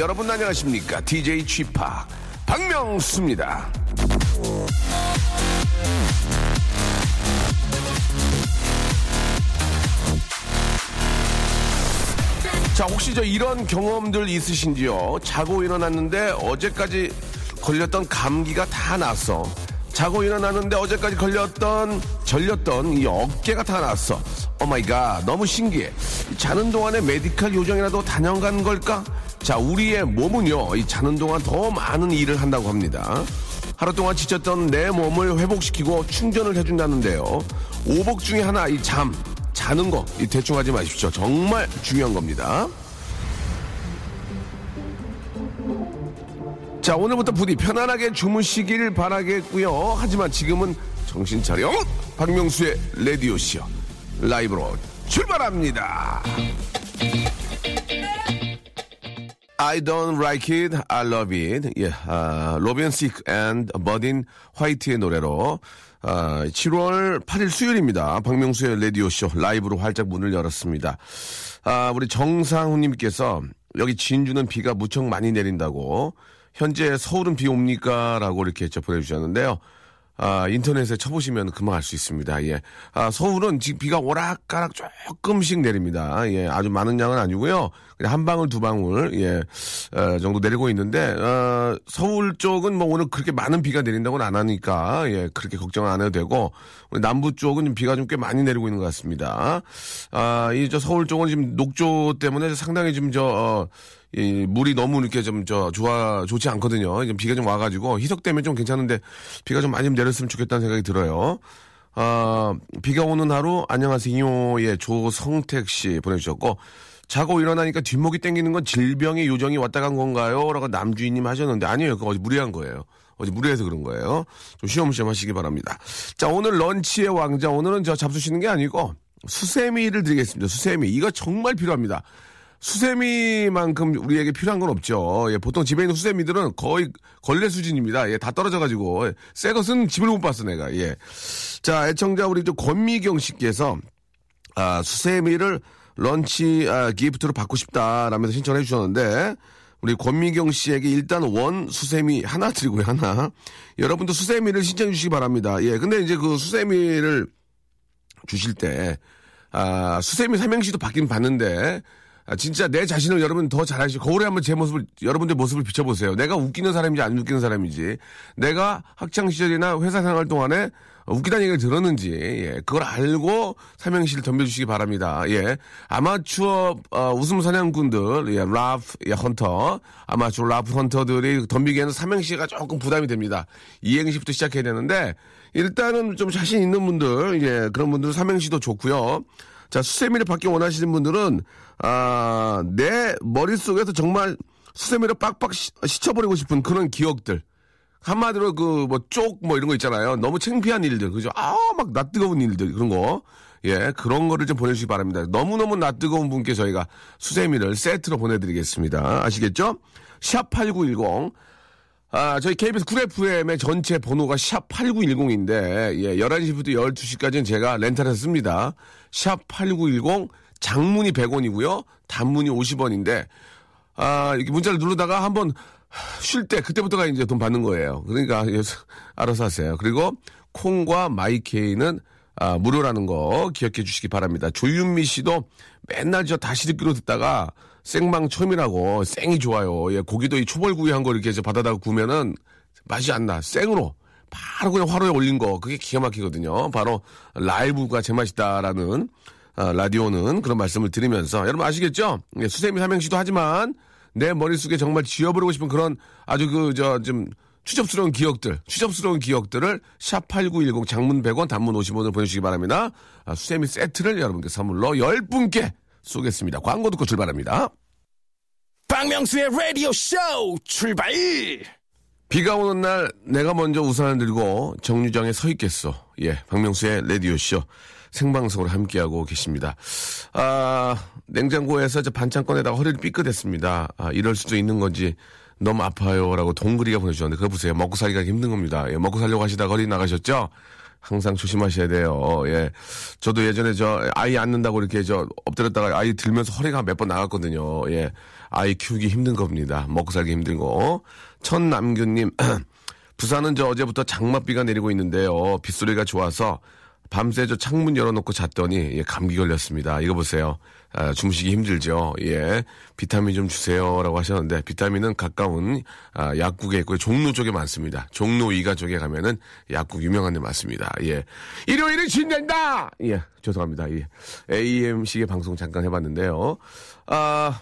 여러분 안녕하십니까? DJ G-Park 박명수입니다. 자 혹시 저 이런 경험들 있으신지요? 자고 일어났는데 어제까지 걸렸던 감기가 다 나았어 자고 일어났는데 어제까지 걸렸던 결렸던 이 어깨가 다 나았어 oh my god 너무 신기해. 자는 동안에 메디칼 요정이라도 다녀간 걸까 자 우리의 몸은요 이 자는 동안 더 많은 일을 한다고 합니다 하루 동안 지쳤던 내 몸을 회복시키고 충전을 해준다는데요 오복 중에 하나 이 잠 자는 거 이 대충 하지 마십시오 정말 중요한 겁니다 자, 오늘부터 부디 편안하게 주무시길 바라겠고요. 하지만 지금은 정신 차려. 박명수의 라디오쇼 라이브로 출발합니다. I don't like it, I love it. 예, 아, Robin Thicke and Verdine White의 노래로 아, 7월 8일 수요일입니다. 박명수의 라디오쇼 라이브로 활짝 문을 열었습니다. 아, 우리 정상훈님께서 여기 진주는 비가 무척 많이 내린다고 현재 서울은 비 옵니까? 라고 이렇게 저 보내주셨는데요. 아, 인터넷에 쳐보시면 금방 알 수 있습니다. 예. 아, 서울은 지금 비가 오락가락 조금씩 내립니다. 예. 아주 많은 양은 아니고요. 그냥 한 방울, 두 방울, 예. 어, 정도 내리고 있는데, 어, 서울 쪽은 뭐 오늘 그렇게 많은 비가 내린다고는 안 하니까, 예. 그렇게 걱정 안 해도 되고, 남부 쪽은 비가 좀 꽤 많이 내리고 있는 것 같습니다. 아, 이 저 서울 쪽은 지금 녹조 때문에 상당히 지금 저, 어, 이 물이 너무 이렇게 좀 저 좋아 좋지 않거든요. 좀 비가 좀 와가지고 희석되면 좀 괜찮은데 비가 좀 많이 좀 내렸으면 좋겠다는 생각이 들어요. 아 비가 오는 하루 안녕하세요. 예 조성택 씨 보내주셨고 자고 일어나니까 뒷목이 땡기는 건 질병의 요정이 왔다 간 건가요? 라고 남주인님 하셨는데 아니에요. 그거 어제 무리한 거예요. 어제 무리해서 그런 거예요. 좀 쉬엄쉬엄 하시기 바랍니다. 자 오늘 런치의 왕자 오늘은 저 잡수시는 게 아니고 수세미를 드리겠습니다. 수세미 이거 정말 필요합니다. 수세미만큼 우리에게 필요한 건 없죠. 예, 보통 집에 있는 수세미들은 거의 걸레 수준입니다. 예, 다 떨어져가지고 예, 새 것은 집을 못 봤어 내가. 예. 자, 애청자 우리 또 권미경 씨께서 아, 수세미를 런치 아, 기프트로 받고 싶다라면서 신청해 주셨는데 우리 권미경 씨에게 일단 원 수세미 하나 드리고요 하나. 여러분도 수세미를 신청해 주시기 바랍니다. 예, 근데 이제 그 수세미를 주실 때 아, 수세미 삼행시도 받긴 받는데 아, 진짜 내 자신을 여러분 더 잘하시고 거울에 한번 제 모습을 여러분들 모습을 비춰보세요. 내가 웃기는 사람인지 안 웃기는 사람인지 내가 학창 시절이나 회사 생활 동안에 웃기다는 얘기를 들었는지 예, 그걸 알고 삼행시를 덤벼주시기 바랍니다. 예, 아마추어 어, 웃음 사냥꾼들, 예, 라프 예, 헌터, 아마추어 라프 헌터들이 덤비기에는 삼행시가 조금 부담이 됩니다. 이행시부터 시작해야 되는데 일단은 좀 자신 있는 분들, 예, 그런 분들 삼행시도 좋고요. 자, 수세미를 받기 원하시는 분들은, 아, 내 머릿속에서 정말 수세미를 빡빡 시, 쳐버리고 싶은 그런 기억들. 한마디로 그, 뭐, 쪽, 뭐 이런 거 있잖아요. 너무 창피한 일들. 그죠? 아, 막 낯 뜨거운 일들. 그런 거. 예, 그런 거를 좀 보내주시기 바랍니다. 너무너무 낯 뜨거운 분께 저희가 수세미를 세트로 보내드리겠습니다. 아시겠죠? sharp8910. 아, 저희 KBS Cool FM의 전체 번호가 sharp 8910인데, 예, 11시부터 12시까지는 제가 rental해서 씁니다. 샵 8910, 장문이 100원이고요. 단문이 50원인데, 아, 이렇게 문자를 누르다가 한번 쉴 때, 그때부터가 이제 돈 받는 거예요. 그러니까, 예, 알아서 하세요. 그리고 콩과 마이케이는 아, 무료라는 거 기억해 주시기 바랍니다. 조윤미 씨도 맨날 저 다시 듣기로 듣다가 생방 처음이라고 생이 좋아요. 예, 고기도 이 초벌구이 한 거 이렇게 저 바다다가 구우면은 맛이 안 나. 생으로. 바로 그냥 화로에 올린 거. 그게 기가 막히거든요. 바로 라이브가 제맛이다라는 아, 라디오는 그런 말씀을 드리면서 여러분 아시겠죠? 예, 수세미 삼행시도 하지만 내 머릿속에 정말 지워버리고 싶은 그런 아주 그 저 좀 추접스러운 기억들, 추접스러운 기억들을 샵8910 장문 100원 단문 50원을 보내주시기 바랍니다. 아, 수세미 세트를 여러분께 선물로 10분께 쏘겠습니다. 광고 듣고 출발합니다. 박명수의 라디오 쇼 출발! 비가 오는 날 내가 먼저 우산을 들고 정류장에 서 있겠어. 예, 박명수의 라디오 쇼. 생방송으로 함께하고 계십니다. 아, 냉장고에서 저 반찬 꺼내다가 허리를 삐끗했습니다. 아, 이럴 수도 있는 건지 너무 아파요라고 동그리가 보내주셨는데 그거 보세요. 먹고 살기가 힘든 겁니다. 예, 먹고 살려고 하시다가 허리 나가셨죠? 항상 조심하셔야 돼요. 예. 저도 예전에 저 아이 안는다고 이렇게 저 엎드렸다가 아이 들면서 허리가 몇 번 나갔거든요. 예. 아이 키우기 힘든 겁니다. 먹고 살기 힘든 거. 천남규님, 부산은 저 어제부터 장맛비가 내리고 있는데요. 빗소리가 좋아서 밤새 저 창문 열어놓고 잤더니 예, 감기 걸렸습니다. 이거 보세요. 아, 주무시기 힘들죠. 예. 비타민 좀 주세요라고 하셨는데 비타민은 가까운 아, 약국에 있고요. 종로 쪽에 많습니다. 종로 이가 쪽에 가면은 약국 유명한 데 많습니다. 예. 일요일은 신낸다. 예. 죄송합니다. 예. AMC의 방송 잠깐 해 봤는데요. 아.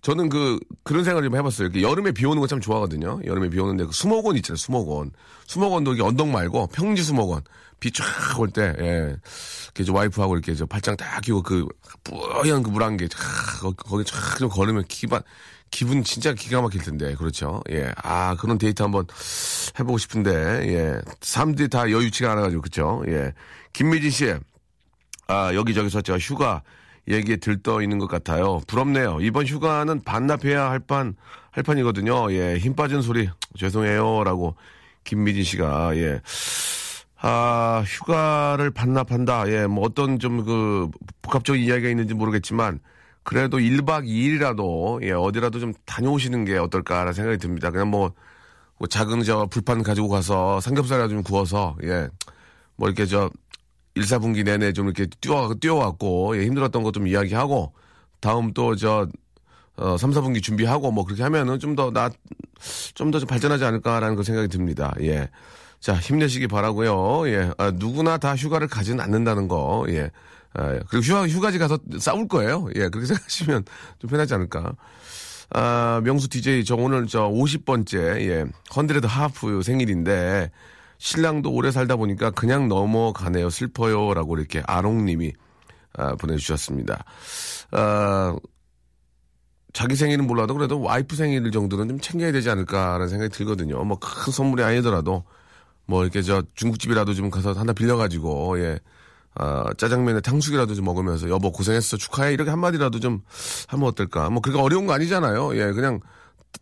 저는 그, 그런 생각을 좀 해봤어요. 여름에 비 오는 거 참 좋아하거든요. 여름에 비 오는데 그 수목원 있잖아요. 수목원. 수목원도 이게 언덕 말고 평지 수목원. 비 쫙 올 때, 예. 이렇게 와이프하고 이렇게 저 발장 딱 끼고 그 뿌연 그 물안개 쫙, 거기 쫙 좀 걸으면 기분, 기분 진짜 기가 막힐 텐데. 그렇죠. 예. 아, 그런 데이트 한번 해보고 싶은데, 예. 사람들이 다 여유치가 않아가지고, 그쵸. 예. 김미진 씨. 아, 여기저기서 저 휴가, 얘기에 들떠 있는 것 같아요. 부럽네요. 이번 휴가는 반납해야 할 판, 할 판이거든요. 예, 힘 빠진 소리, 죄송해요. 라고, 김미진 씨가, 예. 아, 휴가를 반납한다. 예, 뭐 어떤 좀 그, 복합적인 이야기가 있는지 모르겠지만, 그래도 1박 2일이라도, 예, 어디라도 좀 다녀오시는 게 어떨까라는 생각이 듭니다. 그냥 뭐, 뭐 작은 저 불판 가지고 가서 삼겹살이라도 좀 구워서, 예, 뭐 이렇게 저, 1, 4분기 내내 좀 이렇게 뛰어, 뛰어왔고, 예, 힘들었던 것 좀 이야기하고, 다음 또 저, 어, 3, 4분기 준비하고 뭐 그렇게 하면은 좀 더 나, 좀 더 좀 발전하지 않을까라는 그 생각이 듭니다. 예. 자, 힘내시기 바라고요 예. 아, 누구나 다 휴가를 가지는 않는다는 거, 예. 아, 그리고 휴가, 휴가지 가서 싸울 거예요. 예. 그렇게 생각하시면 좀 편하지 않을까. 아, 명수 DJ, 저 오늘 저 50번째, 예. 헌드레드 하프 생일인데, 신랑도 오래 살다 보니까 그냥 넘어가네요. 슬퍼요. 라고 이렇게 아롱님이 아, 보내주셨습니다. 아, 자기 생일은 몰라도 그래도 와이프 생일 정도는 좀 챙겨야 되지 않을까라는 생각이 들거든요. 뭐 큰 선물이 아니더라도 뭐 이렇게 저 중국집이라도 좀 가서 하나 빌려가지고 예. 아, 짜장면에 탕수육이라도 좀 먹으면서 여보 고생했어 축하해 이렇게 한마디라도 좀 하면 어떨까 뭐 그렇게 어려운 거 아니잖아요 예 그냥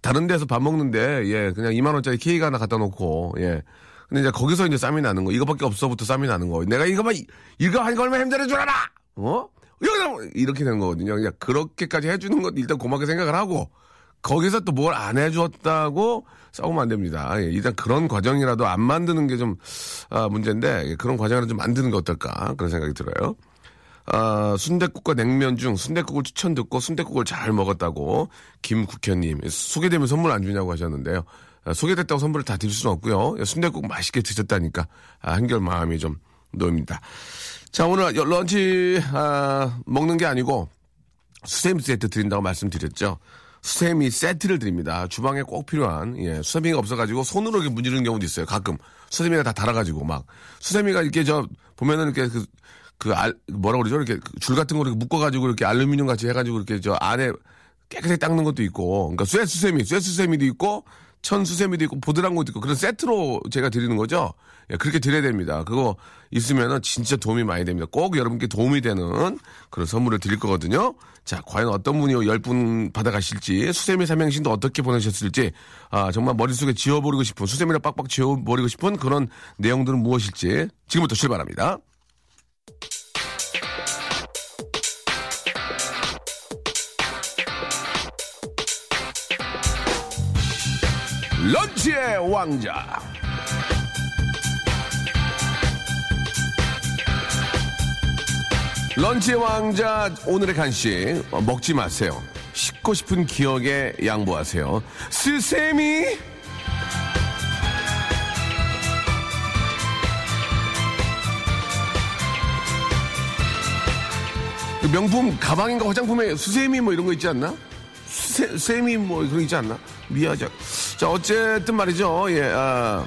다른 데서 밥 먹는데 예 그냥 2만 원짜리 케이크 하나 갖다 놓고 예 근데 이제 거기서 이제 쌈이 나는 거. 이거밖에 없어부터 쌈이 나는 거. 내가 이거만, 이거 하니까 얼마나 힘들어 줄 알아! 어? 여기다! 이렇게 되는 거거든요. 그냥 그렇게까지 해주는 것 일단 고맙게 생각을 하고, 거기서 또 뭘 안 해줬다고 싸우면 안 됩니다. 예, 일단 그런 과정이라도 안 만드는 게 좀, 아, 문제인데, 그런 과정을 좀 만드는 게 어떨까. 그런 생각이 들어요. 아, 순대국과 냉면 중 순대국을 추천 듣고 순대국을 잘 먹었다고 김국현님 소개되면 선물 안 주냐고 하셨는데요. 아, 소개됐다고 선물을 다 드릴 수는 없고요. 순대국 맛있게 드셨다니까 아, 한결 마음이 좀 놓입니다. 자 오늘 런치 아, 먹는 게 아니고 수세미 세트 드린다고 말씀드렸죠. 수세미 세트를 드립니다. 주방에 꼭 필요한 예, 수세미가 없어가지고 손으로 이렇게 문지르는 경우도 있어요. 가끔 수세미가 다 달아가지고 막 수세미가 이렇게 저 보면은 이렇게 그, 그 알, 뭐라 그러죠? 이렇게 줄 같은 거 이렇게 묶어가지고 이렇게 알루미늄 같이 해가지고 이렇게 저 안에 깨끗하게 닦는 것도 있고, 그러니까 쇠수세미, 쇠수세미도 있고 천수세미도 있고 보드란 것도 있고 그런 세트로 제가 드리는 거죠. 예, 그렇게 드려야 됩니다. 그거 있으면은 진짜 도움이 많이 됩니다. 꼭 여러분께 도움이 되는 그런 선물을 드릴 거거든요. 자, 과연 어떤 분이 10분 받아가실지, 수세미 삼행신도 어떻게 보내셨을지, 아, 정말 머릿속에 지워버리고 싶은, 수세미를 빡빡 지워버리고 싶은 그런 내용들은 무엇일지 지금부터 출발합니다. 런치의 왕자. 런치의 왕자 오늘의 간식 먹지 마세요. 씻고 싶은 기억에 양보하세요. 스세미. 그 명품 가방인가 화장품에 수세미 뭐 이런 거 있지 않나? 세, 세미 뭐 그런 거 있지 않나? 미아자. 자, 어쨌든 말이죠. 예, 아,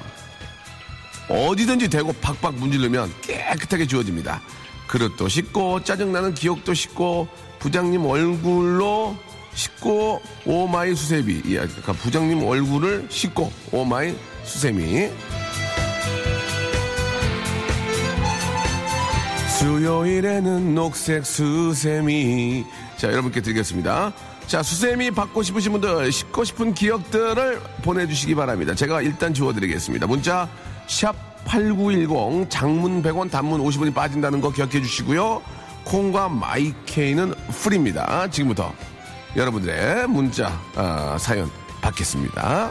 어디든지 대고 팍팍 문지르면 깨끗하게 지워집니다. 그릇도 씻고, 짜증나는 기억도 씻고, 부장님 얼굴도 씻고, oh my 수세미. 예, 그러니까 부장님 얼굴을 씻고, oh my 수세미. 수요일에는 녹색 수세미. 자, 여러분께 드리겠습니다. 자, 수세미 받고 싶으신 분들, 씻고 싶은 기억들을 보내주시기 바랍니다. 제가 일단 지워드리겠습니다. 문자, 샵8910, 장문 100원, 단문 50원이 빠진다는 거 기억해 주시고요. 콩과 마이케이는 프리입니다. 지금부터 여러분들의 문자, 아, 사연 받겠습니다.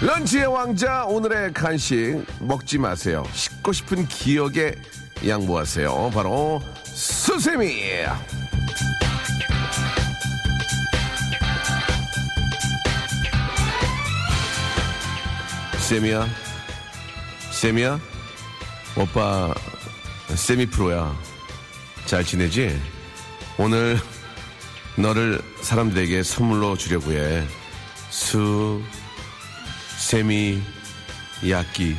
런치의 왕자 오늘의 간식 먹지 마세요. 씻고 싶은 기억에 양보하세요. 바로 수세미. 세미야, 세미야, 오빠 세미 프로야. 잘 지내지? 오늘 너를 사람들에게 선물로 주려고 해. 수 세미 야끼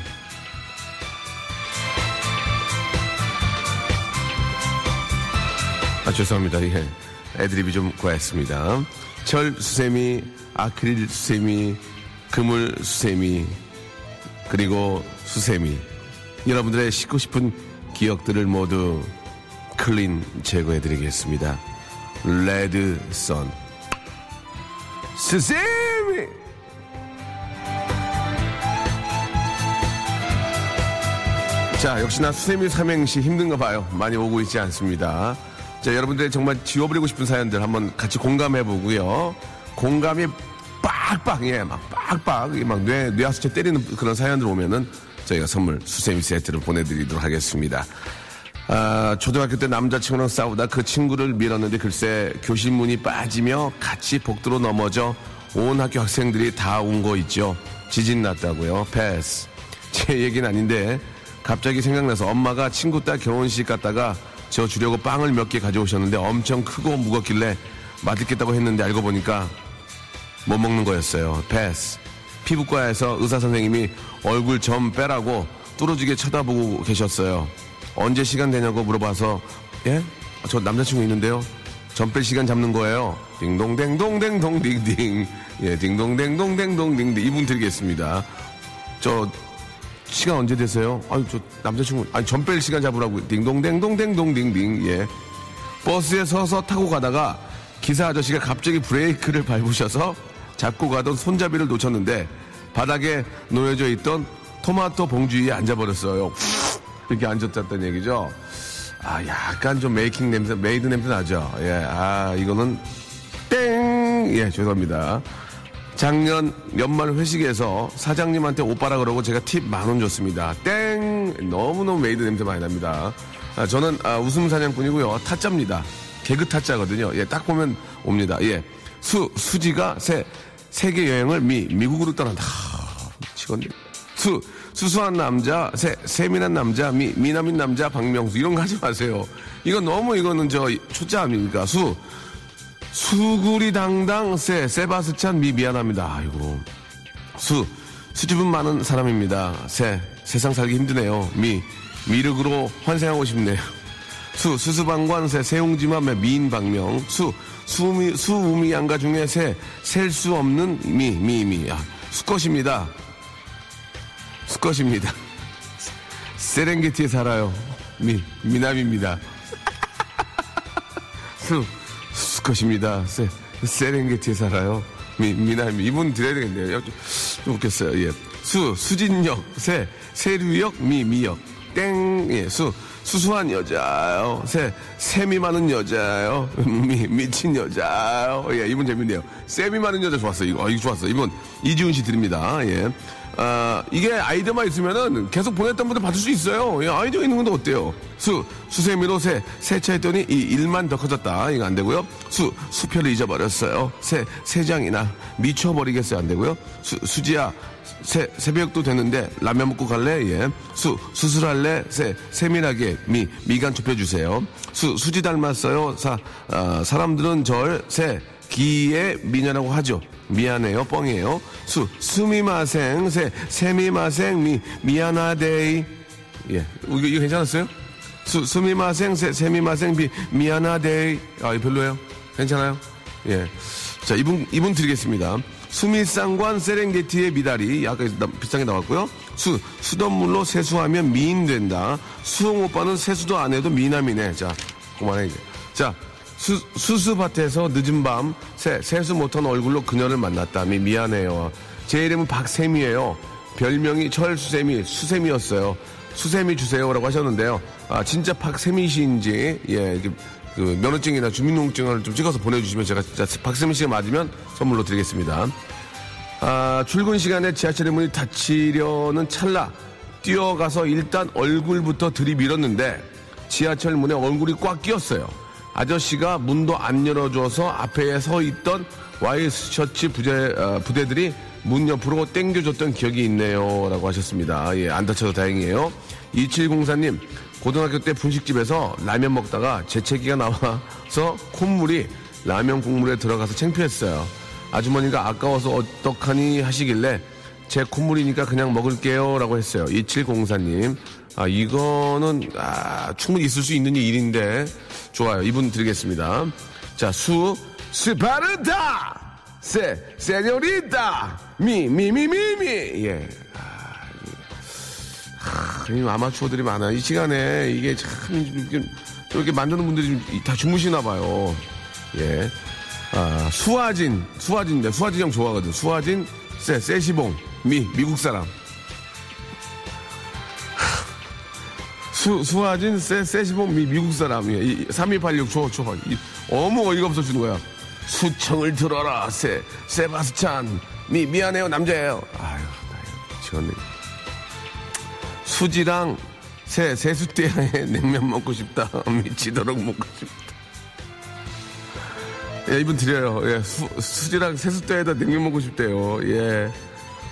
아 죄송합니다. 예. 애드립이 좀 과했습니다. 철 수세미 아크릴 수세미 그물 수세미 그리고 수세미. 여러분들의 씻고 싶은 기억들을 모두 클린 제거해 드리겠습니다. 레드 선. 수세미 자, 역시나 수세미 삼행시 힘든가 봐요. 많이 오고 있지 않습니다. 자, 여러분들의 정말 지워버리고 싶은 사연들 한번 같이 공감해 보고요. 공감이 빡빡, 예, 막 빡빡, 예, 막 뇌, 뇌하수체 때리는 그런 사연들 오면은 저희가 선물 수세미 세트를 보내드리도록 하겠습니다. 아, 초등학교 때 남자친구랑 싸우다 그 친구를 밀었는데 글쎄 교실 문이 빠지며 같이 복도로 넘어져 온 학교 학생들이 다 온 거 있죠. 지진 났다고요. 패스. 제 얘기는 아닌데 갑자기 생각나서 엄마가 친구 딸 결혼식 갔다가 저 주려고 빵을 몇 개 가져오셨는데 엄청 크고 무겁길래 맛있겠다고 했는데 알고 보니까 못 먹는 거였어요. 패스. 피부과에서 의사 선생님이 얼굴 점 빼라고 뚫어지게 쳐다보고 계셨어요. 언제 시간 되냐고 물어봐서 예? 저 남자친구 있는데요. 점 뺄 시간 잡는 거예요. 딩동댕동댕동 딩딩. 예, 딩동댕동댕동 딩딩. 이분 드리겠습니다. 저 시간 언제 되세요? 아유, 저 남자친구, 아니, 점 뺄 시간 잡으라고. 딩동댕동댕동 딩딩. 예. 버스에 서서 타고 가다가 기사 아저씨가 갑자기 브레이크를 밟으셔서 잡고 가던 손잡이를 놓쳤는데 바닥에 놓여져 있던 토마토 봉지 위에 앉아버렸어요. 이렇게 앉았다는 얘기죠. 아, 약간 좀 making 냄새, made 냄새 나죠. 예, 아, 이거는 땡! 예, 죄송합니다. 작년 연말 회식에서 사장님한테 오빠라 그러고 제가 팁 만 원 줬습니다. 땡! 너무너무 made 냄새 많이 납니다. 아, 저는 아, 웃음 사냥꾼이고요. 타짜입니다. 개그 타짜거든요. 예, 딱 보면 옵니다. 예. 수, 수지가 세, 세계 여행을 미, 미국으로 떠난다. 하, 미치겠네. 수, 수수한 남자, 세, 세민한 남자, 미, 미남인 남자, 박명수. 이런 거 하지 마세요. 이거 너무 이거는 저 초짜 아닙니까? 수, 수구리 당당 세 세바스찬 미 미안합니다. 아이고 수 수줍음 많은 사람입니다. 세 세상 살기 힘드네요. 미 미륵으로 환생하고 싶네요. 수 수수방관 세 세용지맘의 미인 박명 수 수미 수우미 양가 중에 세셀 수 없는 미 미미 아, 수컷입니다. 수컷입니다. 세렝게티에 살아요. 미 미남입니다. 수 수컷입니다. 세, 세렝게티에 살아요. 미, 미남, 이분 드려야 되겠네요. 좀, 좀 웃겼어요. 예. 수, 수진역, 세, 세류역, 미, 미역. 땡, 예, 수, 수수한 여자요. 세, 셈이 많은 여자요. 미, 미친 여자요. 예, 이분 재밌네요. 셈이 많은 여자 좋았어요. 이거, 어, 이거 좋았어요. 이분 이지훈 씨 드립니다. 예. 아, 이게 아이디어만 있으면은 계속 보냈던 분들 받을 수 있어요. 예, 아이디어 있는 건데 어때요? 수, 수세미로 세, 세차했더니 이 일만 더 커졌다. 이거 안 되고요. 수, 수표를 잊어버렸어요. 세, 세 장이나 미쳐버리겠어요. 안 되고요. 수, 수지야, 새, 새벽도 됐는데 라면 먹고 갈래? 예. 수, 수술할래? 새, 세밀하게 미, 미간 좁혀주세요. 수, 수지 닮았어요. 사, 아, 사람들은 절, 새, 기의 미녀라고 하죠. 미안해요. 뻥이에요. 수, すみません, 새, 세미마생, 미, 미안하데이. 예. 이거, 이거 괜찮았어요? 수, すみません, 세, 세미마생, 미, 미안하데이. 아, 별로예요? 괜찮아요? 예. 자, 이분, 이분 드리겠습니다. 수미상관 세렝게티의 미다리. 아까 나- 비싼 게 나왔고요. 수, 수돗물로 세수하면 미인 된다. 수홍 오빠는 세수도 안 해도 미남이네. 자, 그만해, 이제. 자, 수, 수수밭에서 늦은 밤 세, 세수 못한 얼굴로 그녀를 만났다. 미, 미안해요. 제 이름은 박샘이에요. 별명이 철수샘이 수샘이었어요. 수샘이 주세요라고 하셨는데요. 아 진짜 박샘이신지 예 그 면허증이나 주민등록증을 좀 찍어서 보내주시면 제가 진짜 박샘이 씨가 맞으면 선물로 드리겠습니다. 아, 출근 시간에 지하철의 문이 닫히려는 찰나 뛰어가서 일단 얼굴부터 들이밀었는데 지하철 문에 얼굴이 꽉 끼었어요. 아저씨가 문도 안 열어줘서 앞에 서 있던 와이셔츠 부대, 어, 부대들이 문 옆으로 땡겨줬던 기억이 있네요. 라고 하셨습니다. 예, 안 다쳐서 다행이에요. 2704님, 고등학교 때 분식집에서 라면 먹다가 재채기가 나와서 콧물이 라면 국물에 들어가서 창피했어요. 아주머니가 아까워서 어떡하니 하시길래 제 콧물이니까 그냥 먹을게요 라고 했어요. 2704님. 아, 이거는, 아, 충분히 있을 수 있는 일인데. 좋아요. 이분 드리겠습니다. 자, 수, 스파르타! 세, 세뇨리타! 미, 미, 미, 미, 미! 예. 아, 이 아마추어들이 많아. 이 시간에 이게 참, 이렇게, 이렇게 만드는 분들이 좀다 주무시나 봐요. 예. 아, 수아진, 수아진인데, 수아진 형 좋아하거든. 수아진, 세, 세시봉, 미, 미국 사람. 수, 수아진, 세, 세시봉, 미, 미국 사람. 예, 이, 3286, 줘, 줘. 이, 어머 어이가 없어 주는 거야. 수청을 들어라, 세, 세바스찬. 미, 미안해요, 남자예요. 아유, 나 미치겠네. 수지랑 새, 세수대야에 냉면 먹고 싶다. 미치도록 먹고 싶다. 예, 이분 드려요. 예, 수, 수지랑 세수대에다 냉면 먹고 싶대요. 예.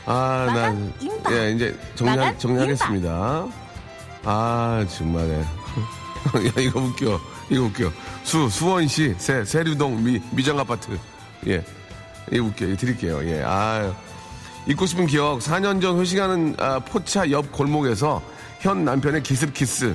아, 난. 예, 이제 나간 정리하겠습니다. 아, 정말에. 야, 이거 웃겨. 이거 웃겨. 수, 수원시, 세, 세류동, 미, 미정 아파트. 예. 이거 웃겨. 이거 드릴게요. 예. 아 잊고 싶은 기억. 4년 전 회식하는 아, 포차 옆 골목에서 현 남편의 기습 키스.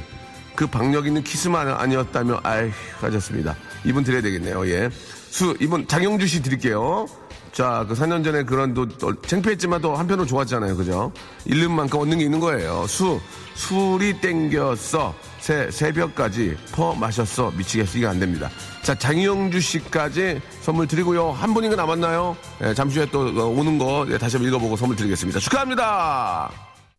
그 박력 있는 키스만 아니었다면, 아이, 하셨습니다. 이분 드려야 되겠네요. 예. 수, 이분 장영주 씨 드릴게요. 자, 그 4년 전에 그런 또, 또 창피했지만 또 한편으로 좋았잖아요. 그죠? 잃는 만큼 얻는 게 있는 거예요. 수, 술이 땡겼어. 새, 새벽까지 퍼 마셨어. 미치겠어. 이게 안 됩니다. 자, 장영주 씨까지 선물 드리고요. 한 분인가 남았나요? 예, 잠시 후에 또 어, 오는 거 예, 다시 한번 읽어보고 선물 드리겠습니다. 축하합니다!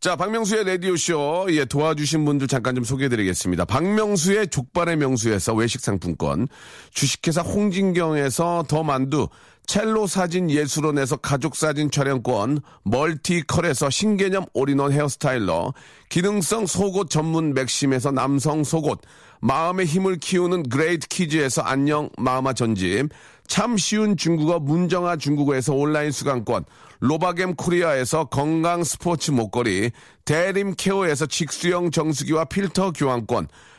자, 박명수의 라디오쇼, 예, 도와주신 분들 잠깐 좀 소개해드리겠습니다. 박명수의 족발의 명수에서 외식 상품권, 주식회사 홍진경에서 더 만두, 첼로 사진 예술원에서 가족 사진 촬영권, 멀티컬에서 신개념 all-in-one hair styler, 기능성 속옷 전문 맥심에서 남성 속옷, 마음의 힘을 키우는 그레이트 키즈에서 안녕 마음아 전집, 참 쉬운 중국어 문정아 중국어에서 온라인 수강권, 로바겜 코리아에서 건강 스포츠 목걸이, 대림 케어에서 직수형 정수기와 필터 교환권,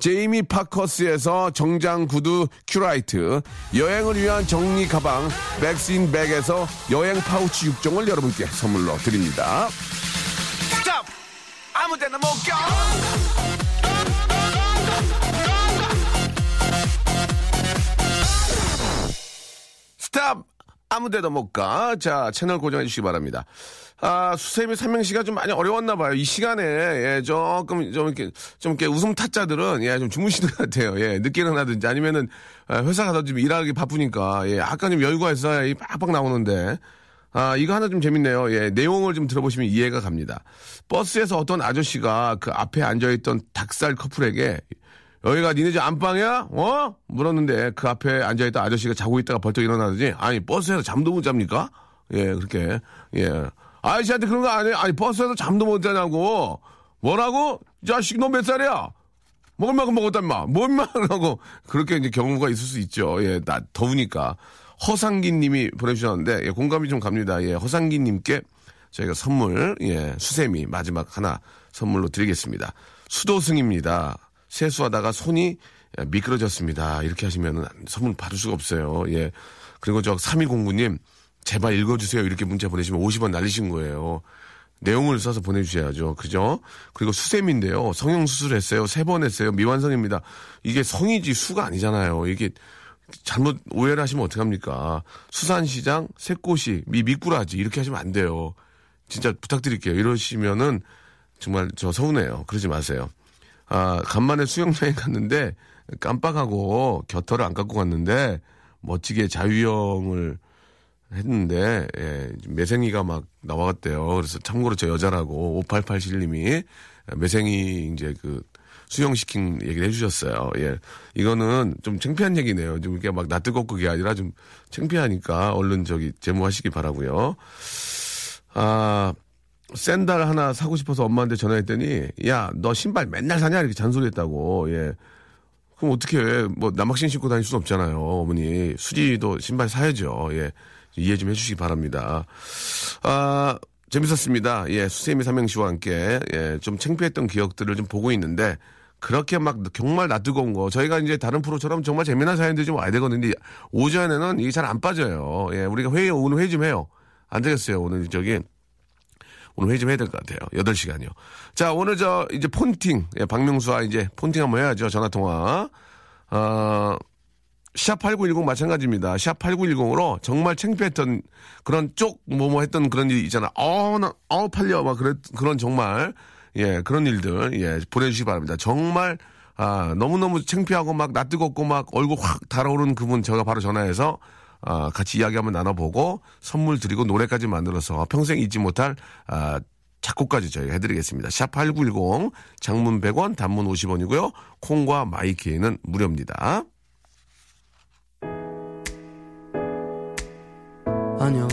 제이미 파커스에서 정장 구두 큐라이트, 여행을 위한 정리 가방 백스인 백에서 여행 파우치 6종을 여러분께 선물로 드립니다. Stop! 아무 데나 못 가! 스탑! 아무 데도 못 가. 자, 채널 고정해 주시기 바랍니다. 아, 수세미 삼행시가 좀 많이 어려웠나 봐요. 이 시간에, 예, 조금, 좀 이렇게, 좀 이렇게 웃음 타짜들은, 예, 좀 주무시는 것 같아요. 예, 늦게 일어나든지 아니면은, 아, 회사 가서 좀 일하기 바쁘니까, 예, 약간 좀 여유가 있어야 이 빡빡 나오는데, 아, 이거 하나 좀 재밌네요. 예, 내용을 좀 들어보시면 이해가 갑니다. 버스에서 어떤 아저씨가 그 앞에 앉아있던 닭살 커플에게 여기가 니네 집 안방이야? 어? 물었는데 그 앞에 앉아있던 아저씨가 자고 있다가 벌떡 일어나더니 아니 버스에서 잠도 못 잡니까? 예 그렇게 예 아저씨한테 그런 거 아니에요? 아니 버스에서 잠도 못 자냐고 뭐라고? 이 자식 너 몇 살이야? 먹을 만큼 먹었다 임마 뭔 말하고 그렇게 이제 경우가 있을 수 있죠 예 나 더우니까 허상기 님이 보내주셨는데 예, 공감이 좀 갑니다 예 허상기 님께 저희가 선물 예 수세미 마지막 하나 선물로 드리겠습니다 수도승입니다 세수하다가 손이 미끄러졌습니다. 이렇게 하시면 선물 받을 수가 없어요. 예. 그리고 저 3209님, 제발 읽어주세요. 이렇게 문자 보내시면 50원 날리신 거예요. 내용을 써서 보내주셔야죠. 그죠? 그리고 수세미인데요. 성형수술 했어요. 세 번 했어요. 미완성입니다. 이게 성이지 수가 아니잖아요. 이게 잘못 오해를 하시면 어떡합니까? 수산시장, 새꼬시, 미, 미꾸라지 이렇게 하시면 안 돼요. 진짜 부탁드릴게요. 이러시면은 정말 저 서운해요. 그러지 마세요. 아, 간만에 수영장에 갔는데 깜빡하고 겨털을 안 갖고 갔는데 멋지게 자유형을 했는데 예, 매생이가 막 나와갔대요. 그래서 참고로 저 여자라고 5887님이 매생이 이제 그 수영시킨 얘기를 해주셨어요. 예. 이거는 좀 창피한 얘기네요. 좀 이렇게 막 낯뜨겁고 그게 아니라 좀 창피하니까 얼른 저기 제모하시기 바라고요 아, 샌달 하나 사고 싶어서 엄마한테 전화했더니 야 너 신발 맨날 사냐 이렇게 잔소리했다고 예 그럼 어떻게 해? 뭐 남학신 신고 다닐 수는 없잖아요 어머니 수지도 신발 사야죠 예 이해 좀 해주시기 바랍니다 아 재밌었습니다 예 수세미 삼행시와 함께 예 좀 창피했던 기억들을 좀 보고 있는데 그렇게 막 정말 낯뜨거운 거 저희가 이제 다른 프로처럼 정말 재미난 사연들이 좀 와야 되거든요 오전에는 이게 잘 안 빠져요 예 우리가 회의 오늘 회의 좀 해요 안 되겠어요 오늘 저기 오늘 회의 좀 해야 될 것 같아요. 8시간이요. 자, 오늘 저, 이제 폰팅. 예, 박명수와 이제 폰팅 한번 해야죠. 전화 통화. 어, 샵8910 마찬가지입니다. 샵8910으로 정말 창피했던 그런 쪽, 뭐, 뭐 했던 그런 일 있잖아. 어, 나, 어, 팔려. 막 그런, 그런 정말, 예, 그런 일들, 예, 보내주시기 바랍니다. 정말, 아, 너무너무 창피하고 막 낯뜨겁고 막 얼굴 확 달아오르는 그분 제가 바로 전화해서 아, 같이 이야기 한번 나눠보고 선물 드리고 노래까지 만들어서 평생 잊지 못할 아, 작곡까지 저희가 해드리겠습니다. 샵8910 장문 100원 단문 50원이고요. 콩과 마이키에는 무료입니다. 안녕.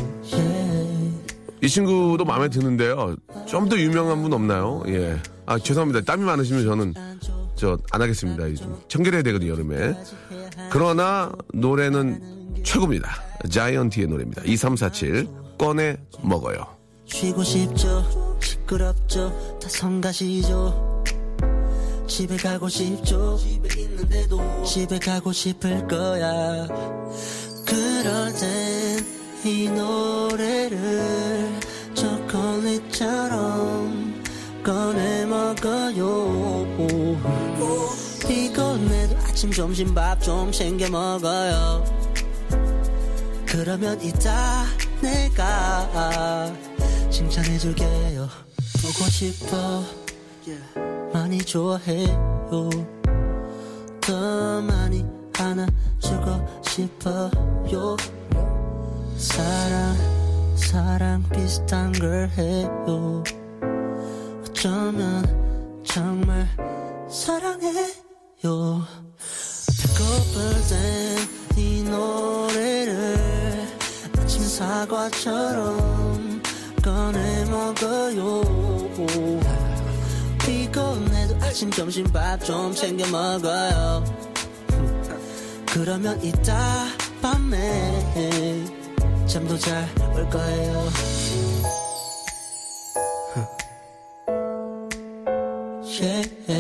이 친구도 마음에 드는데요. 좀 더 유명한 분 없나요? 예. 아, 죄송합니다. 땀이 많으시면 저는 저 안 하겠습니다. 좀 청결해야 되거든요, 여름에. 그러나 노래는 최고입니다. 자이언티의 노래입니다. 2347 꺼내 먹어요. 쉬고 싶죠. 시끄럽죠. 다 성가시죠. 집에 가고 싶죠. 집에 있는데도 집에 가고 싶을 거야. 그럴 땐 이 노래를 초콜릿처럼 꺼내 먹어요. 피곤해도 아침 점심 밥 좀 챙겨 먹어요. 그러면 이따 내가 칭찬해줄게요. 보고 싶어, 많이 좋아해요. 더 많이 안아주고 싶어요. 사랑, 사랑 비슷한 걸 해요. 어쩌면 정말 사랑해요. 배고플 땐이 노래를 아침 사과처럼 꺼내 먹어요. 피곤해도 아침 점심 밥 좀 챙겨 먹어요. 그러면 이따 밤에 잠도 잘 올 거예요. Yeah.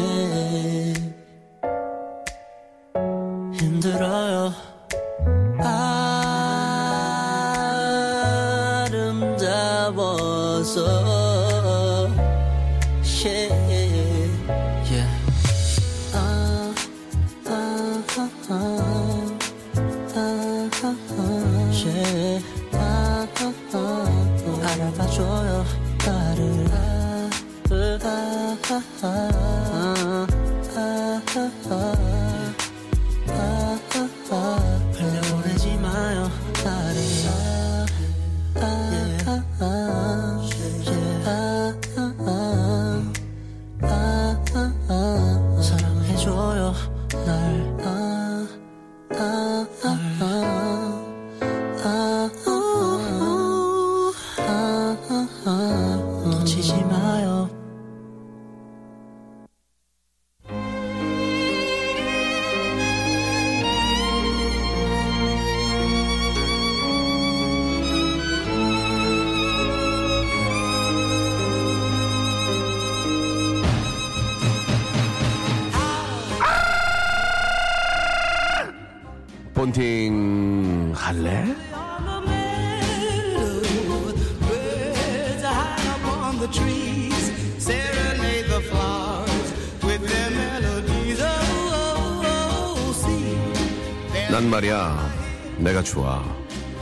말이야. 내가 좋아.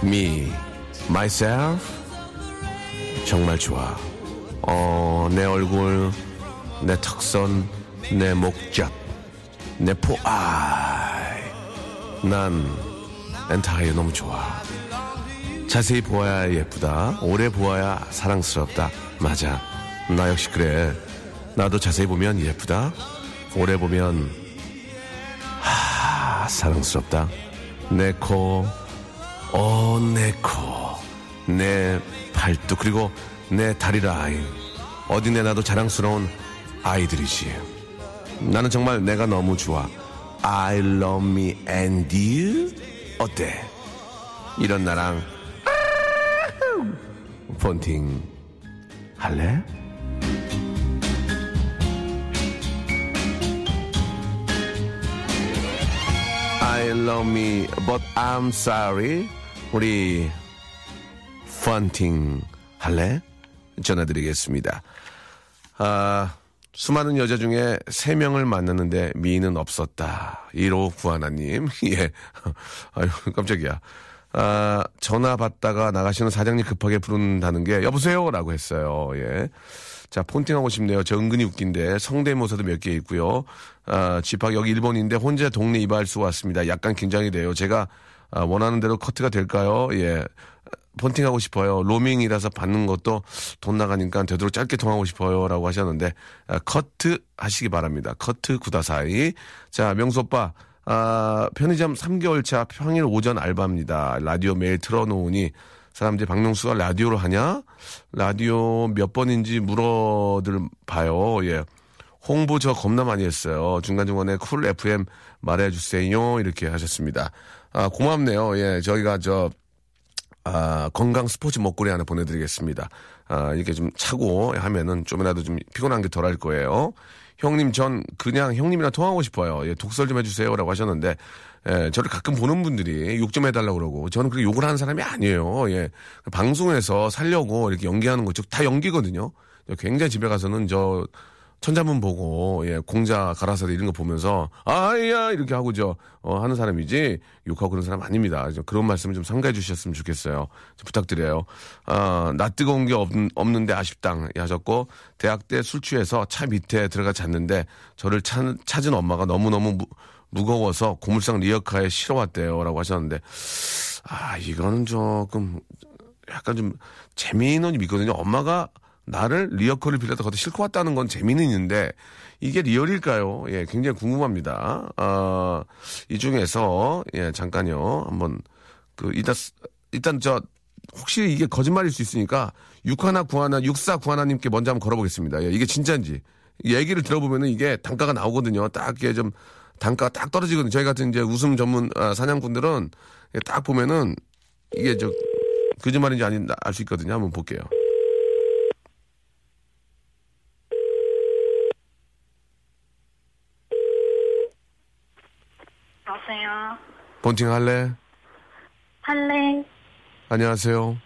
Me myself 정말 좋아. 어 내 얼굴 내 턱선 내 목젖 내 포아이 난 엔타이어 너무 좋아. 자세히 보아야 예쁘다. 오래 보아야 사랑스럽다. 맞아. 나 역시 그래. 나도 자세히 보면 예쁘다. 오래 보면 아, 사랑스럽다. 내 코, 어, 내 코, 내 팔뚝, 그리고 내 다리 라인. 어디 내놔도 자랑스러운 아이들이지. 나는 정말 내가 너무 좋아. I love me and you? 어때? 이런 나랑, 폰팅, 할래? I love me, but I'm sorry. 우리 펀팅 할래? 전화드리겠습니다. 아, 수많은 여자 중에 세 명을 만났는데 미인은 없었다. 1호 구하나님. 예. 아유, 깜짝이야. 아, 전화 받다가 나가시는 사장님 급하게 부른다는 게 여보세요? 라고 했어요. 예. 자, 폰팅하고 싶네요. 저 은근히 웃긴데 성대모사도 몇 개 있고요. 아, 집합 여기 일본인데 혼자 동네 이발소 왔습니다. 약간 긴장이 돼요. 제가 아, 원하는 대로 커트가 될까요? 예. 폰팅하고 싶어요. 로밍이라서 받는 것도 돈 나가니까 되도록 짧게 통하고 싶어요. 라고 하셨는데, 아, 커트 하시기 바랍니다. 커트 구다사이. 자, 명수 오빠, 아, 편의점 3개월 차 평일 오전 알바입니다. 라디오 매일 틀어놓으니 사람들이 박명수가 라디오를 하냐? 라디오 몇 번인지 물어들 봐요. 예. 홍보 저 겁나 많이 했어요. 중간중간에 쿨 FM 말해주세요. 이렇게 하셨습니다. 아, 고맙네요. 예. 저희가 저, 아, 건강 스포츠 목걸이 하나 보내드리겠습니다. 아, 이렇게 좀 차고 하면은 좀이라도 좀 피곤한 게 덜 할 거예요. 형님, 전 그냥 형님이랑 통하고 싶어요. 예, 독설 좀 해주세요. 라고 하셨는데, 예, 저를 가끔 보는 분들이 욕 좀 해달라고 그러고, 저는 그렇게 욕을 하는 사람이 아니에요. 예. 방송에서 살려고 이렇게 연기하는 거, 다 연기거든요. 굉장히 집에 가서는 저, 천자문 보고 예 공자 가라사대 이런 거 보면서 아야 이렇게 하고 저 어, 하는 사람이지 욕하고 그런 사람 아닙니다. 좀 그런 말씀 좀 삼가해 주셨으면 좋겠어요. 좀 부탁드려요. 아나 뜨거운 게 없, 없는데 아쉽당 하셨고 대학 때 술 취해서 차 밑에 들어가 잤는데 저를 찾, 찾은 엄마가 너무 너무 무거워서 고물상 리어카에 실어 왔대요라고 하셨는데 아 이거는 조금 약간 좀 재미는 있거든요. 엄마가 나를 리어커를 빌려다 거기다 싣고 왔다는 건 재미는 있는데 이게 리얼일까요? 예, 굉장히 궁금합니다. 아, 이 중에서 예, 잠깐요. 한번 그 일단 일단 저 혹시 이게 거짓말일 수 있으니까 6하나 9하나 64 9하나님께 먼저 한번 걸어보겠습니다. 예, 이게 진짜인지 얘기를 들어보면은 이게 단가가 나오거든요. 딱 이게 좀 단가가 딱 떨어지거든요. 저희 같은 이제 웃음 전문 아, 사냥꾼들은 딱 보면은 이게 저 거짓말인지 아닌지 알 수 있거든요. 한번 볼게요. 여보세요. 본팅 할래? 할래. 안녕하세요.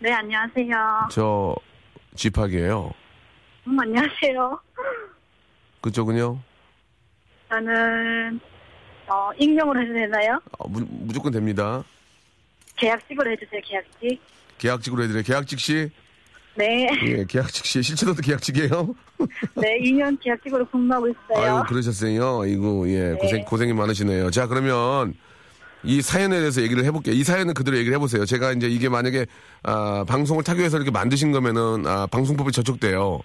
네, 안녕하세요. 저 집학이에요. 음, 안녕하세요. 그쪽은요? 저는, 어, 익명으로 해도 되나요? 어, 무, 무조건 됩니다. 계약직으로 해주세요, 계약직. 계약직으로 해드려요. 계약직 씨 네, 예, 계약직 시 실제로도 계약직이에요? 네, 2년 계약직으로 근무하고 있어요. 아유, 그러셨어요. 이거, 예, 고생, 고생이 많으시네요. 자, 그러면 이 사연에 대해서 얘기를 해볼게요. 이 사연은 그대로 얘기를 해보세요. 제가 이제 이게 만약에, 아, 방송을 타기 위해서 이렇게 만드신 거면은, 아, 방송법이 저촉돼요.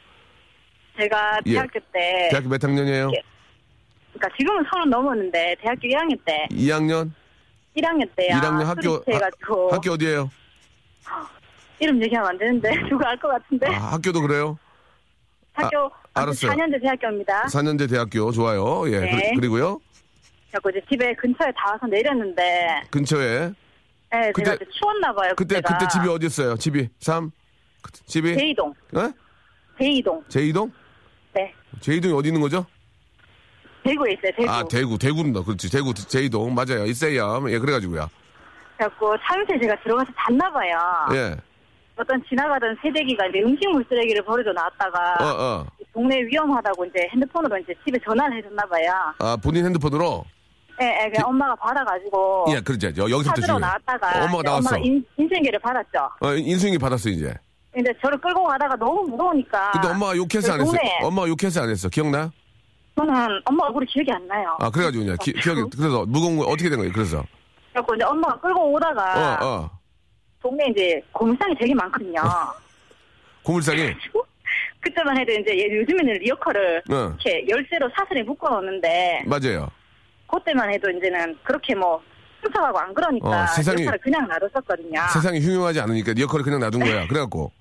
제가 예. 대학교 때, 대학교 몇 학년이에요? 예. 그러니까 지금은 서른 넘었는데 대학교 1학년 때, 2학년? 1학년 때야. 1학년 학교, 하- 학교 어디에요? 이름 얘기하면 안 되는데 누가 알것 같은데 아, 학교도 그래요? 학교 아, 알았어요. 4년제 대학교입니다. 4년제 대학교, 좋아요. 예, 네. 그, 리고요 그래서 이제 집에 근처에 다 와서 내렸는데, 근처에. 네, 그때- 제가 추웠나 봐요. 그때, 그때가. 그때 집이 어디였어요? 집이? 3? 집이? 대이동, 어? 대이동. 제2동? 네, 제2동이 어디 있는 거죠? 대구에 있어요. 대구. 아, 대구, 대구입니다. 그렇지. 대구, 제2동. 맞아요. 있어요. 예, 그래가지고요. 그래갖고 차밑에 제가 들어가서 잤나 봐요. 예. 어떤 지나가던 새내기가 이제 음식물 쓰레기를 버리러 나왔다가 어, 어. 동네 위험하다고 이제 핸드폰으로 이제 집에 전화를 해줬나 봐요. 아, 본인 핸드폰으로? 예, 예, 그냥 엄마가 받아가지고 예, 그렇죠. 여- 여기서부터 찾으러 중요해요. 나왔다가 어, 엄마가 나왔어. 엄마가 인, 인생계를 받았죠. 어, 인수인기 받았어, 이제. 근데 저를 끌고 가다가 너무 무서우니까. 근데 엄마가 욕해서 안그 했어. 동네, 엄마가 욕해서 안 했어. 기억나? 저는 엄마 얼굴이 기억이 안 나요. 아, 그래가지고 그냥 기, 기억이, 그래서 무거운 거 어떻게 된 거예요? 그래서. 그래갖고 이제 엄마가 끌고 오다가 어, 어. 동네 이제 고물상이 되게 많거든요. 고물상이? 그때만 해도 이제 얘 요즘에는 리어커를 어. 이렇게 열쇠로 사슬에 묶어 놓는데 맞아요. 그때만 해도 이제는 그렇게 뭐 훔쳐가고 안 그러니까 어, 세상이- 리어커를 그냥 놔뒀었거든요. 세상이 흉흉하지 않으니까 리어커를 그냥 놔둔 거야. 그래갖고.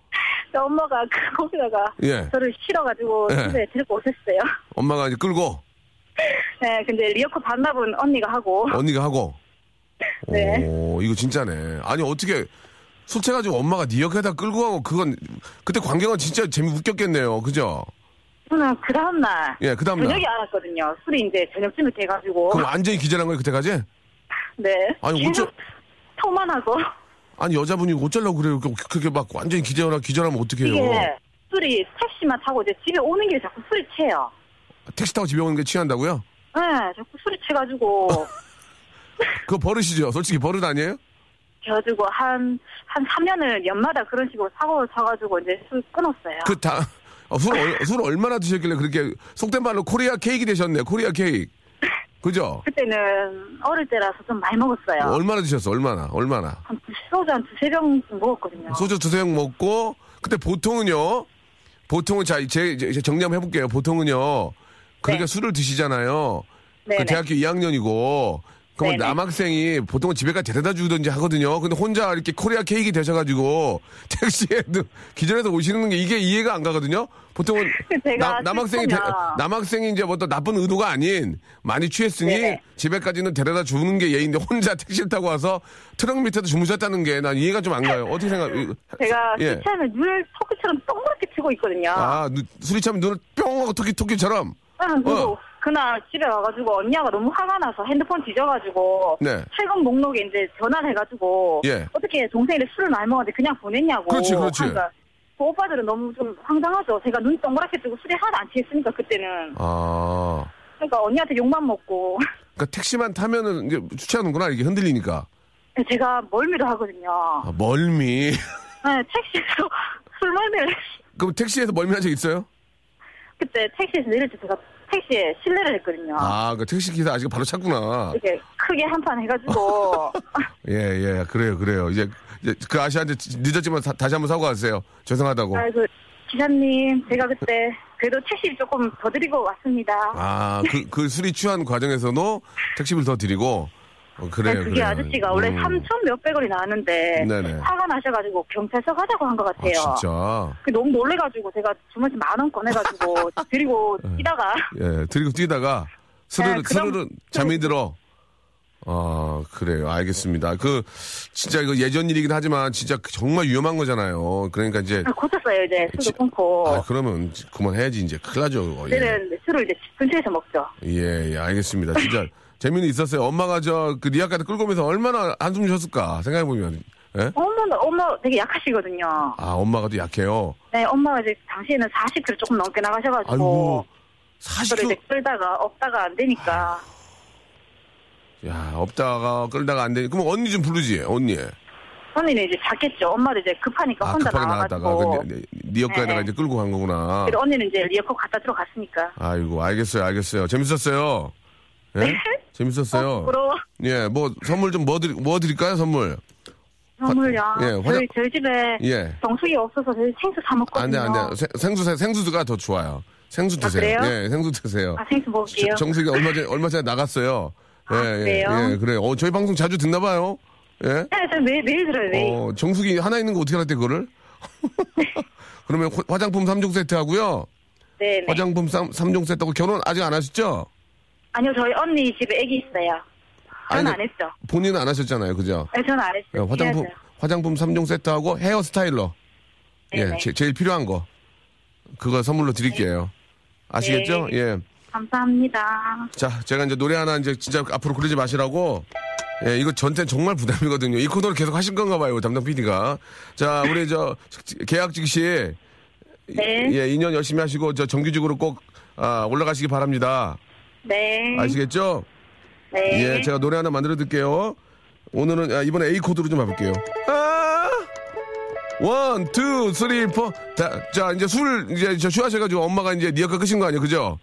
엄마가 그 거기다가 예. 저를 실어가지고 예. 집에 데리고 오셨어요. 엄마가 이제 끌고 네, 근데 리어커 반납은 언니가 하고 언니가 하고. 네. 오, 이거 진짜네. 아니, 어떻게 술 취해가지고 엄마가 니 옆에다 끌고 가고 그건 그때 광경은 진짜 재미 웃겼겠네요. 그죠? 저는 그 다음날 예, 그 다음날. 저녁에 알았거든요. 술이 이제 저녁쯤에 돼가지고 그럼 완전히 기절한 거예요, 그때까지? 네 아니, 어쩌- 토만 하고 아니, 여자분이 어쩌려고 그래요. 그- 그렇게 막 완전히 기절하, 기절하면 어떡해요. 이게 술이 택시만 타고 이제 집에 오는 길에 자꾸 술이 채요. 택시 타고 집에 오는 게 취한다고요? 네, 자꾸 술이 채가지고 그거 버릇이죠. 솔직히 버릇 아니에요? 그래가지고 한, 한 3년을 연마다 그런 식으로 사고를 쳐가지고 이제 술 끊었어요. 그 다, 어, 술, 얼- 술 얼마나 드셨길래 그렇게 속된 말로 코리아 케이크 되셨네. 코리아 케이크. 그죠? 그때는 어릴 때라서 좀 많이 먹었어요. 얼마나 드셨어? 얼마나? 얼마나? 한 두- 소주 한 두세 병 먹었거든요. 소주 두세 병 먹고 그때 보통은요. 보통은 자, 제, 제 정리 한번 해볼게요. 보통은요. 그러니까 네. 술을 드시잖아요. 그 네네. 대학교 2학년이고. 네네. 남학생이 보통은 집에까지 데려다 주든지 하거든요. 근데 혼자 이렇게 코리아 케이크 되셔가지고 택시에 기절해서 오시는 게 이게 이해가 안 가거든요. 보통은 제가 남학생이 데- 남학생이 이제 뭐 또 나쁜 의도가 아닌 많이 취했으니 네네. 집에까지는 데려다 주는 게 예인데 혼자 택시를 타고 와서 트럭 밑에서 주무셨다는 게 난 이해가 좀 안 가요. 어떻게 생각? 제가 예. 술 취하면 눈을 토끼처럼 동그랗게 치고 있거든요. 아, 누- 술이 차면 눈을 뿅 하고 토끼, 토끼처럼. 응, 그리고 어. 그날 집에 와가지고 언니가 너무 화가 나서 핸드폰 뒤져가지고 네. 철거 목록에 이제 전화를 해가지고 예. 어떻게 동생이 술을 많이 먹었는데 그냥 보냈냐고 그렇지, 그렇지. 하니까 그 오빠들은 너무 좀 황당하죠. 제가 눈 동그랗게 뜨고 술이 하나도 안 취했으니까 그때는 아. 그러니까 언니한테 욕만 먹고 그러니까 택시만 타면은 이제 주차하는구나. 이게 흔들리니까. 제가 멀미를 하거든요. 아, 멀미. 네, 택시에서 술 멀미를 그럼 택시에서 멀미한 적 있어요? 그때 택시에서 내릴 때 제가 택시에 실례를 했거든요. 아, 그 택시 기사 아직 바로 찾구나. 이렇게 크게 한 판 해가지고 예, 예, 그래요, 그래요. 이제, 이제 그 아저씨한테 늦었지만 다, 시 한번 사과하세요. 죄송하다고. 아이고 기사님 제가 그때 그래도 택시 조금 더 드리고 왔습니다. 아, 그, 그 술이 취한 과정에서도 택시비를 더 드리고. 어, 그래요, 네, 그게 그래요. 아저씨가 원래 음. 3천 몇백 원이 나왔는데 네네. 화가 나셔가지고 경찰서 가자고 한것 아, 같아요. 진짜. 그 너무 놀래가지고 제가 주머니 만원 꺼내가지고 드리고 뛰다가 예, 드리고 뛰다가 스르르, 네, 그럼- 스르르 잠이 들어. 아, 그래요. 알겠습니다. 그, 진짜 이거 예전 일이긴 하지만 진짜 정말 위험한 거잖아요. 그러니까 이제. 아, 고쳤어요 이제 지- 술도 끊고 아, 그러면 그만해야지 이제 큰일 나죠. 예. 이제는 술을 이제 집 근처에서 먹죠. 예, 예, 알겠습니다. 진짜 재미는 있었어요. 엄마가 저 그 리아까지 끌고 오면서 얼마나 한숨 쉬었을까 생각해 보면. 예? 엄마는 엄마 되게 약하시거든요. 아, 엄마가 또 약해요. 네, 엄마가 이제 당시에는 40kg 조금 넘게 나가셔가지고 아이고, 저를 이제 40kg. 끌다가 없다가 안 되니까 야, 없다가 끌다가 안 되니. 그럼 언니 좀 부르지, 언니. 언니는 이제 잤겠죠. 엄마도 이제 급하니까 아, 혼자 급하게 나와가지고. 나갔다가 그, 네, 네 네. 이제 끌고 간 거구나. 그래서 언니는 이제 리어커 갖다 들어갔으니까. 아이고, 알겠어요, 알겠어요. 재밌었어요. 예? 네? 재밌었어요. 어, 부러워. 예, 뭐, 선물 좀 뭐, 드리, 뭐 드릴까요, 선물? 선물요. 예, 화장- 저희, 저희 집에 예. 정수기 없어서 저희 생수 사안 먹거든요. 돼, 안 돼. 세- 생수, 생수가 더 좋아요. 생수 아, 드세요. 그래요? 예, 생수 드세요. 아, 생수 먹을게요. 정수기 얼마 전에, 얼마 전에 나갔어요. 예, 아, 예, 그래요? 예, 그래요. 어, 저희 방송 자주 듣나 봐요. 예? 네, 저 매일, 매일 들어요, 매일. 어, 정수기 하나 있는 거 어떻게 알았대, 그거를? 그러면 화- 화장품 3종 세트 하고요. 네, 네. 화장품 3, 종 세트하고 결혼 아직 안 하셨죠? 아니요, 저희 언니 집에 애기 있어요. 저는 아니, 안 했죠. 본인은 안 하셨잖아요. 그죠? 네, 저는 안 예, 했어요. 화장품, 해야죠. 화장품 3종 세트하고 헤어 스타일러. 예, 네네. 제, 제일 필요한 거. 그거 선물로 드릴게요. 아시겠죠? 네. 예. 감사합니다. 자, 제가 이제 노래 하나 이제 진짜 앞으로 그러지 마시라고. 예, 이거 전체 정말 부담이거든요. 이 코너를 계속 하실 건가 봐요, 담당 PD가. 자, 우리 저, 계약직 씨. 네. 예, 2년 열심히 하시고, 저 정규직으로 꼭, 아, 올라가시기 바랍니다. 네. 아시겠죠? 네. 예, 제가 노래 하나 만들어 드릴게요. 오늘은, 아, 이번에 A 코드로 좀 해볼게요. 아! One, two, three, four. 자, 자, 이제 술, 이제 저 취하셔가지고 엄마가 이제 니아까 끄신 거 아니에요? 그죠?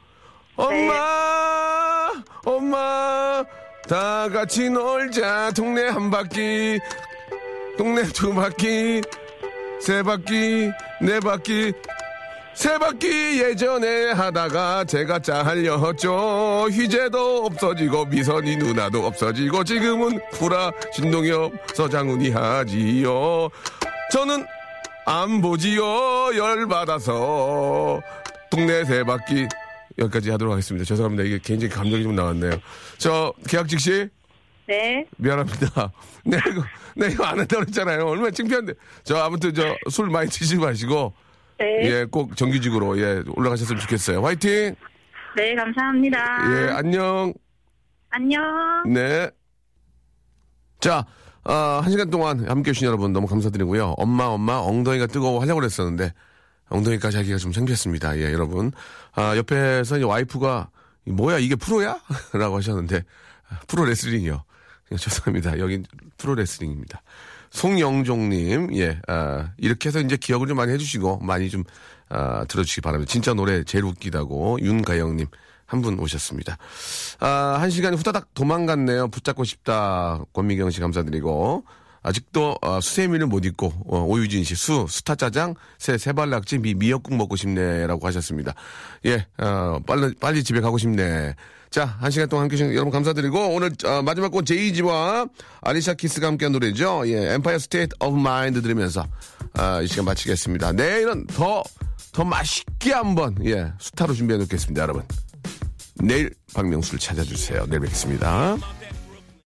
엄마! 엄마! 다 같이 놀자. 동네 한 바퀴. 동네 두 바퀴. 세 바퀴. 네 바퀴. 세 바퀴 예전에 하다가 제가 잘렸죠. 휘재도 없어지고 미선이 누나도 없어지고 지금은 구라 신동엽 서장훈이 하지요. 저는 안 보지요. 열받아서 동네 세 바퀴 여기까지 하도록 하겠습니다. 죄송합니다. 이게 개인적인 감정이 좀 나왔네요. 저 계약직 씨 네. 미안합니다. 내가 이거, 내가 이거 안 한다고 했잖아요. 얼마나 창피한데. 저 아무튼 저 술 많이 드시지 마시고 네. 예, 꼭 정규직으로 예 올라가셨으면 좋겠어요. 화이팅. 네, 감사합니다. 예, 안녕. 안녕. 네. 자, 어, 한 시간 동안 함께 해주신 여러분 너무 감사드리고요. 엄마, 엄마, 엉덩이가 뜨거워 하려고 그랬었는데, 엉덩이까지 하기가 좀 창피했습니다. 예, 여러분. 아, 옆에서 이제 와이프가, 뭐야, 이게 프로야? 라고 하셨는데, 아, 프로 레슬링이요. 예, 죄송합니다. 여긴 프로 레슬링입니다. 송영종님, 예, 아, 이렇게 해서 이제 기억을 좀 많이 해주시고, 많이 좀, 아, 들어주시기 바랍니다. 진짜 노래 제일 웃기다고, 윤가영님, 한 분 오셨습니다. 아, 한 시간이 후다닥 도망갔네요. 붙잡고 싶다. 권미경 씨 감사드리고. 아직도 어, 수세미를 못 잊고 어, 오유진 씨수 스타 짜장 새 세발낙지 미 미역국 먹고 싶네라고 하셨습니다. 예, 어, 빨리 빨리 집에 가고 싶네. 자, 한 시간 동안 함께 해주신 여러분 감사드리고 오늘 어, 마지막 곡 제이지와 아리샤 키스가 함께한 노래죠. 예, Empire State of Mind 들으면서 아, 이 시간 마치겠습니다. 내일은 더 더 맛있게 한번 예 스타로 준비해 놓겠습니다, 여러분. 내일 박명수를 찾아주세요. 내일 뵙겠습니다.